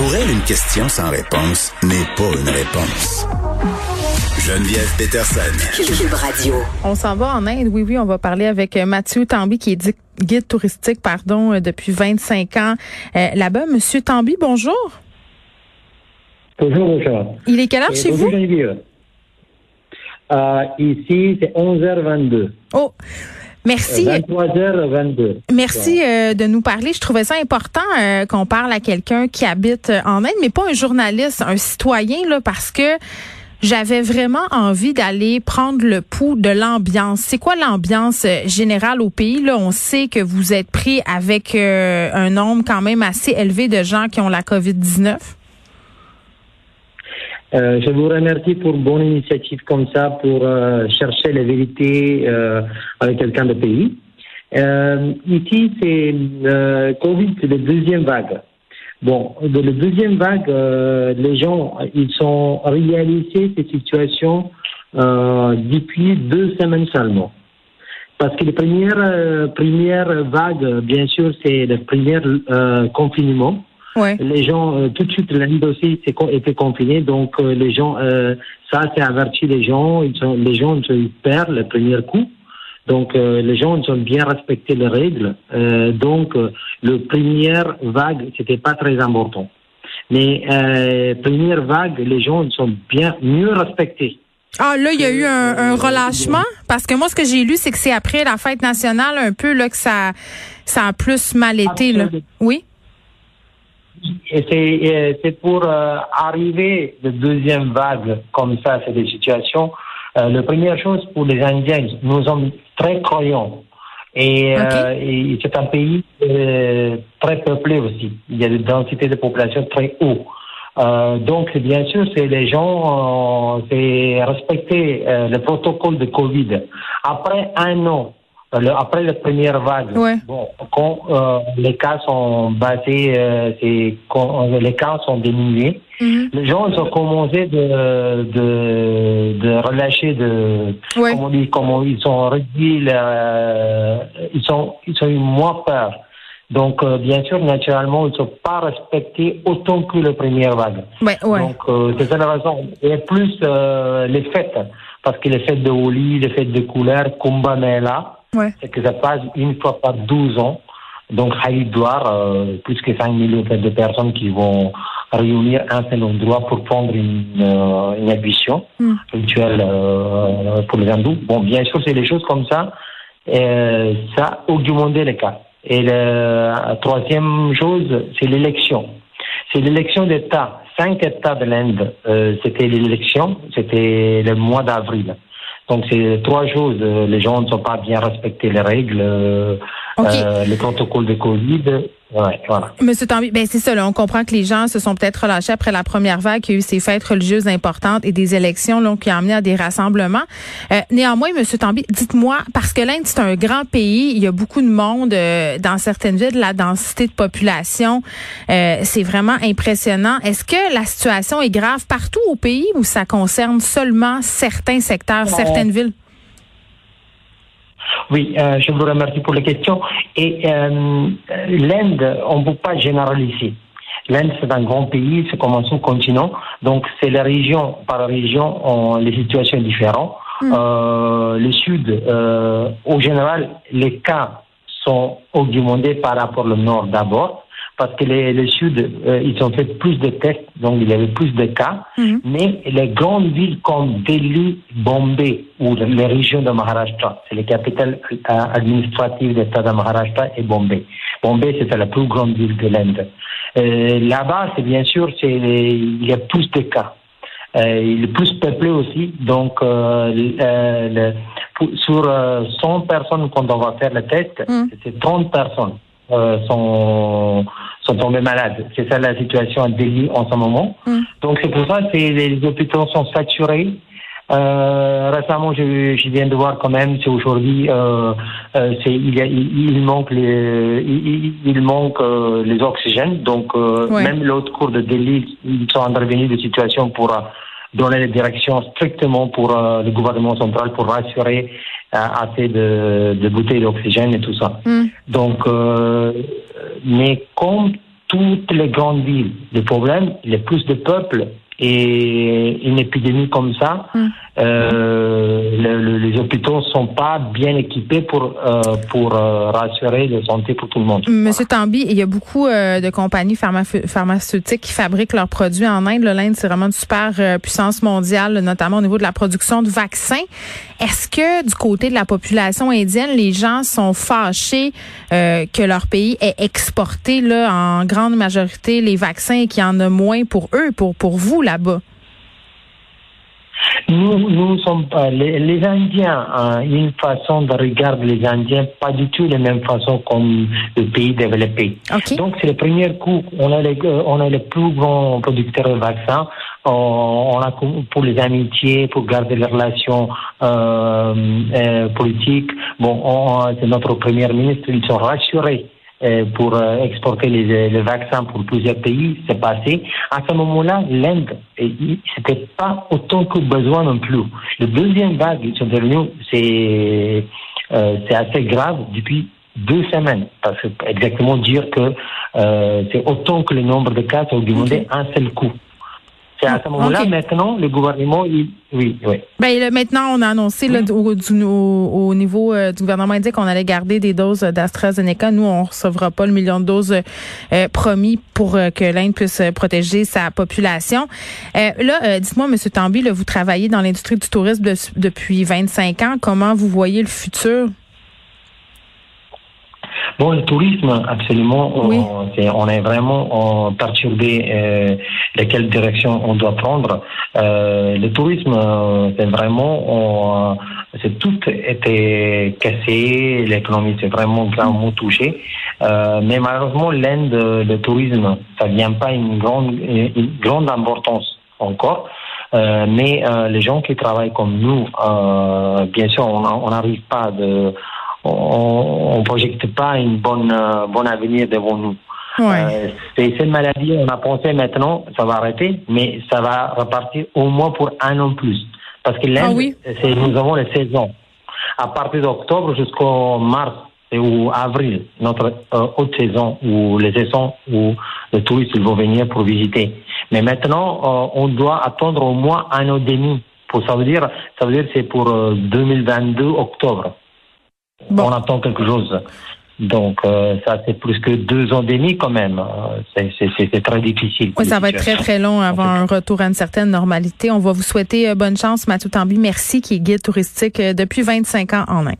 Pour elle, une question sans réponse n'est pas une réponse. Geneviève Peterson. Cube Radio. On s'en va en Inde. Oui, oui, on va parler avec euh, Mathieu Tambi, qui est guide touristique, pardon, euh, depuis 25 ans euh, là-bas. Monsieur Tambi, bonjour. Bonjour, Richard. Il est quelle heure Et chez bonjour, vous? Geneviève. Euh, ici, c'est 11h22. Oh, merci. 23h22. Merci euh, de nous parler. Je trouvais ça important euh, qu'on parle à quelqu'un qui habite euh, en Inde, mais pas un journaliste, un citoyen, là, parce que j'avais vraiment envie d'aller prendre le pouls de l'ambiance. C'est quoi l'ambiance générale au pays? Là, on sait que vous êtes pris avec euh, un nombre quand même assez élevé de gens qui ont la COVID-19. Euh, je vous remercie pour une bonne initiative comme ça pour euh, chercher la vérité euh, avec quelqu'un de pays. Euh, ici, c'est euh, Covid, c'est la deuxième vague. Bon, de la deuxième vague, euh, les gens, ils sont réalisés ces situations depuis deux semaines seulement. Parce que la première, euh, première vague, bien sûr, c'est le premier confinement. Ouais. Les gens, euh, tout de suite, l'Inde aussi était confinée, donc euh, les gens, euh, ça, c'est averti les gens, ils sont, les gens ils perdent le premier coup. Donc, les gens ils ont bien respecté les règles. Donc, le première vague, c'était pas très important. Mais euh, première vague, les gens ils sont bien mieux respectés. Ah, là, il y a eu un, un relâchement? Parce que moi, ce que j'ai lu, c'est que c'est après la fête nationale, un peu, là, que ça, ça a plus mal été, là. Oui? Et c'est, c'est pour euh, arriver de deuxième vague comme ça, c'est des situations. Euh, la première chose pour les Indiens, nous sommes très croyants. Et, euh, et c'est un pays euh, très peuplé aussi. Il y a une densité de population très haut. Euh, donc, bien sûr, c'est les gens, euh, c'est respecter euh, le protocole de Covid. Après un an, le- après la première vague, Ouais. bon, quand euh, les cas sont basés, euh, quand euh, les cas sont diminués, Mhm. les gens ont commencé de de, de relâcher de Ouais. comment on dit comment ils ont réduit la- ils sont ils ont eu moins peur donc euh, bien sûr naturellement ils sont pas respectés autant que la première vague Ouais, ouais. donc euh, c'est ça la raison et plus euh, les fêtes parce que les fêtes de Holi les fêtes de couleurs Kumbh Mela ouais. c'est que ça passe une fois par 12 ans. Donc, Haïdouar, euh, plus que 5 millions de personnes qui vont réunir un seul endroit pour prendre une, euh, une admission Hmm. rituelle euh, pour les hindous. Bon, bien sûr, c'est des choses comme ça. Euh, ça augmenté les cas. Et la troisième chose, c'est l'élection. C'est l'élection d'État. Cinq États de l'Inde, euh, c'était l'élection, c'était le mois d'avril. Donc c'est trois choses. Euh, Les gens ne sont pas bien respectés les règles, euh, Ok. euh, les protocoles de Covid. Ouais, voilà. Monsieur Tambi, ben c'est ça. Là, on comprend que les gens se sont peut-être relâchés après la première vague, qu'il y a eu ces fêtes religieuses importantes et des élections là, qui ont amené à des rassemblements. Euh, néanmoins, Monsieur Tambi, dites-moi, parce que l'Inde c'est un grand pays, il y a beaucoup de monde euh, dans certaines villes, la densité de population, euh, c'est vraiment impressionnant. Est-ce que la situation est grave partout au pays ou ça concerne seulement certains secteurs, certaines villes? Oui, euh, je vous remercie pour la question. Et euh, l'Inde, on ne peut pas généraliser. L'Inde, c'est un grand pays, c'est comme un sous-continent. Donc, c'est la région par région, on, les situations sont différentes. Euh, le Sud, euh, au général, les cas sont augmentés par rapport au Nord d'abord, parce que les, le Sud, euh, ils ont fait plus de tests, donc il y avait plus de cas. Mhm. Mais les grandes villes comme Delhi, Bombay ou les régions de Maharashtra, c'est les capitales euh, administratives de l'État de Maharashtra et Bombay. Bombay, c'est la plus grande ville de l'Inde. Euh, Là-bas, c'est bien sûr, c'est il y a plus de cas. Euh, il est plus peuplé aussi, donc le- sur euh, 100 personnes quand on va faire le test, Mm. c'est 30 personnes sont sont tombées malades. C'est ça la situation à Delhi en ce moment. Mm. Donc c'est pour ça que les hôpitaux sont saturés. Euh, récemment, je, je viens de voir quand même, c'est aujourd'hui, euh, euh, il, manque les, il, manque les oxygènes. Donc Ouais. même l'autre cours de Delhi, ils sont intervenus de situation pour donner les directions strictement pour le gouvernement central pour rassurer assez de, de bouteilles d'oxygène et tout ça. Hmm. Donc, mais comme toutes les grandes villes. Le problème, il plus de peuple et une épidémie comme ça, mm. Euh, le, les hôpitaux sont pas bien équipés pour euh, pour euh, rassurer la santé pour tout le monde. Monsieur Tambi, il y a beaucoup euh, de compagnies pharmaceutiques qui fabriquent leurs produits en Inde. L'Inde, c'est vraiment une super euh, puissance mondiale, notamment au niveau de la production de vaccins. Est-ce que du côté de la population indienne, les gens sont fâchés que leur pays ait exporté en grande majorité les vaccins et qu'il y en a moins pour eux, pour pour vous là-bas? Nous, nous sommes pas les, les Indiens. Hein, une façon de regarder les Indiens, pas du tout la même façon comme le pays développé. Donc c'est le premier coup. On a les, euh, on a les plus grands producteurs de vaccins. On, a pour les amitiés, pour garder les relations euh, euh, politiques. Bon, c'est notre premier ministre. Ils sont rassurés pour euh, exporter les, les, vaccins pour plusieurs pays, c'est passé. À ce moment-là, l'Inde, c'était pas autant que besoin non plus. Le deuxième vague, sont devenus, c'est euh, c'est assez grave depuis deux semaines, parce que exactement dire que euh, c'est autant que le nombre de cas ont augmenté un seul coup. C'est à ce moment-là, maintenant, le gouvernement, il, oui, oui. Ben, maintenant, on a annoncé là, au, du, au, niveau euh, du gouvernement indique qu'on allait garder des doses d'AstraZeneca. Nous, on recevra pas le million de doses euh, promis pour euh, que l'Inde puisse protéger sa population. là, dites-moi, Monsieur Tambi, là, vous travaillez dans l'industrie du tourisme depuis 25 ans. Comment vous voyez le futur? Bon, le tourisme, absolument, on, est, on est vraiment perturbé euh, de quelle direction on doit prendre. Euh, le tourisme, euh, c'est vraiment, c'est tout était cassé, l'économie s'est vraiment gravement touchée. Euh, mais malheureusement, l'Inde, le tourisme, ça vient pas une grande, une grande importance encore. Euh, mais euh, les gens qui travaillent comme nous, euh, bien sûr, on n'arrive pas de on ne projette pas une bonne, euh, bon avenir devant nous. Euh, c'est cette maladie, on a pensé maintenant, ça va arrêter, mais ça va repartir au moins pour un an plus. Parce que l'Inde, ah nous avons les saisons. À partir d'octobre jusqu'au mars ou avril, notre euh, haute saison où les saisons où les touristes vont venir pour visiter. Mais maintenant, on doit attendre au moins un an et demi. Pour ça veut dire, ça veut dire c'est pour 2022 octobre. On attend quelque chose. Donc, euh, ça, c'est plus que deux ans et demi quand même. Euh, c'est très difficile. Oui, ça va être très, très long avant un retour à une certaine normalité. On va vous souhaiter euh, bonne chance, Mathieu Tambi. Merci, qui est guide touristique depuis 25 ans en Inde.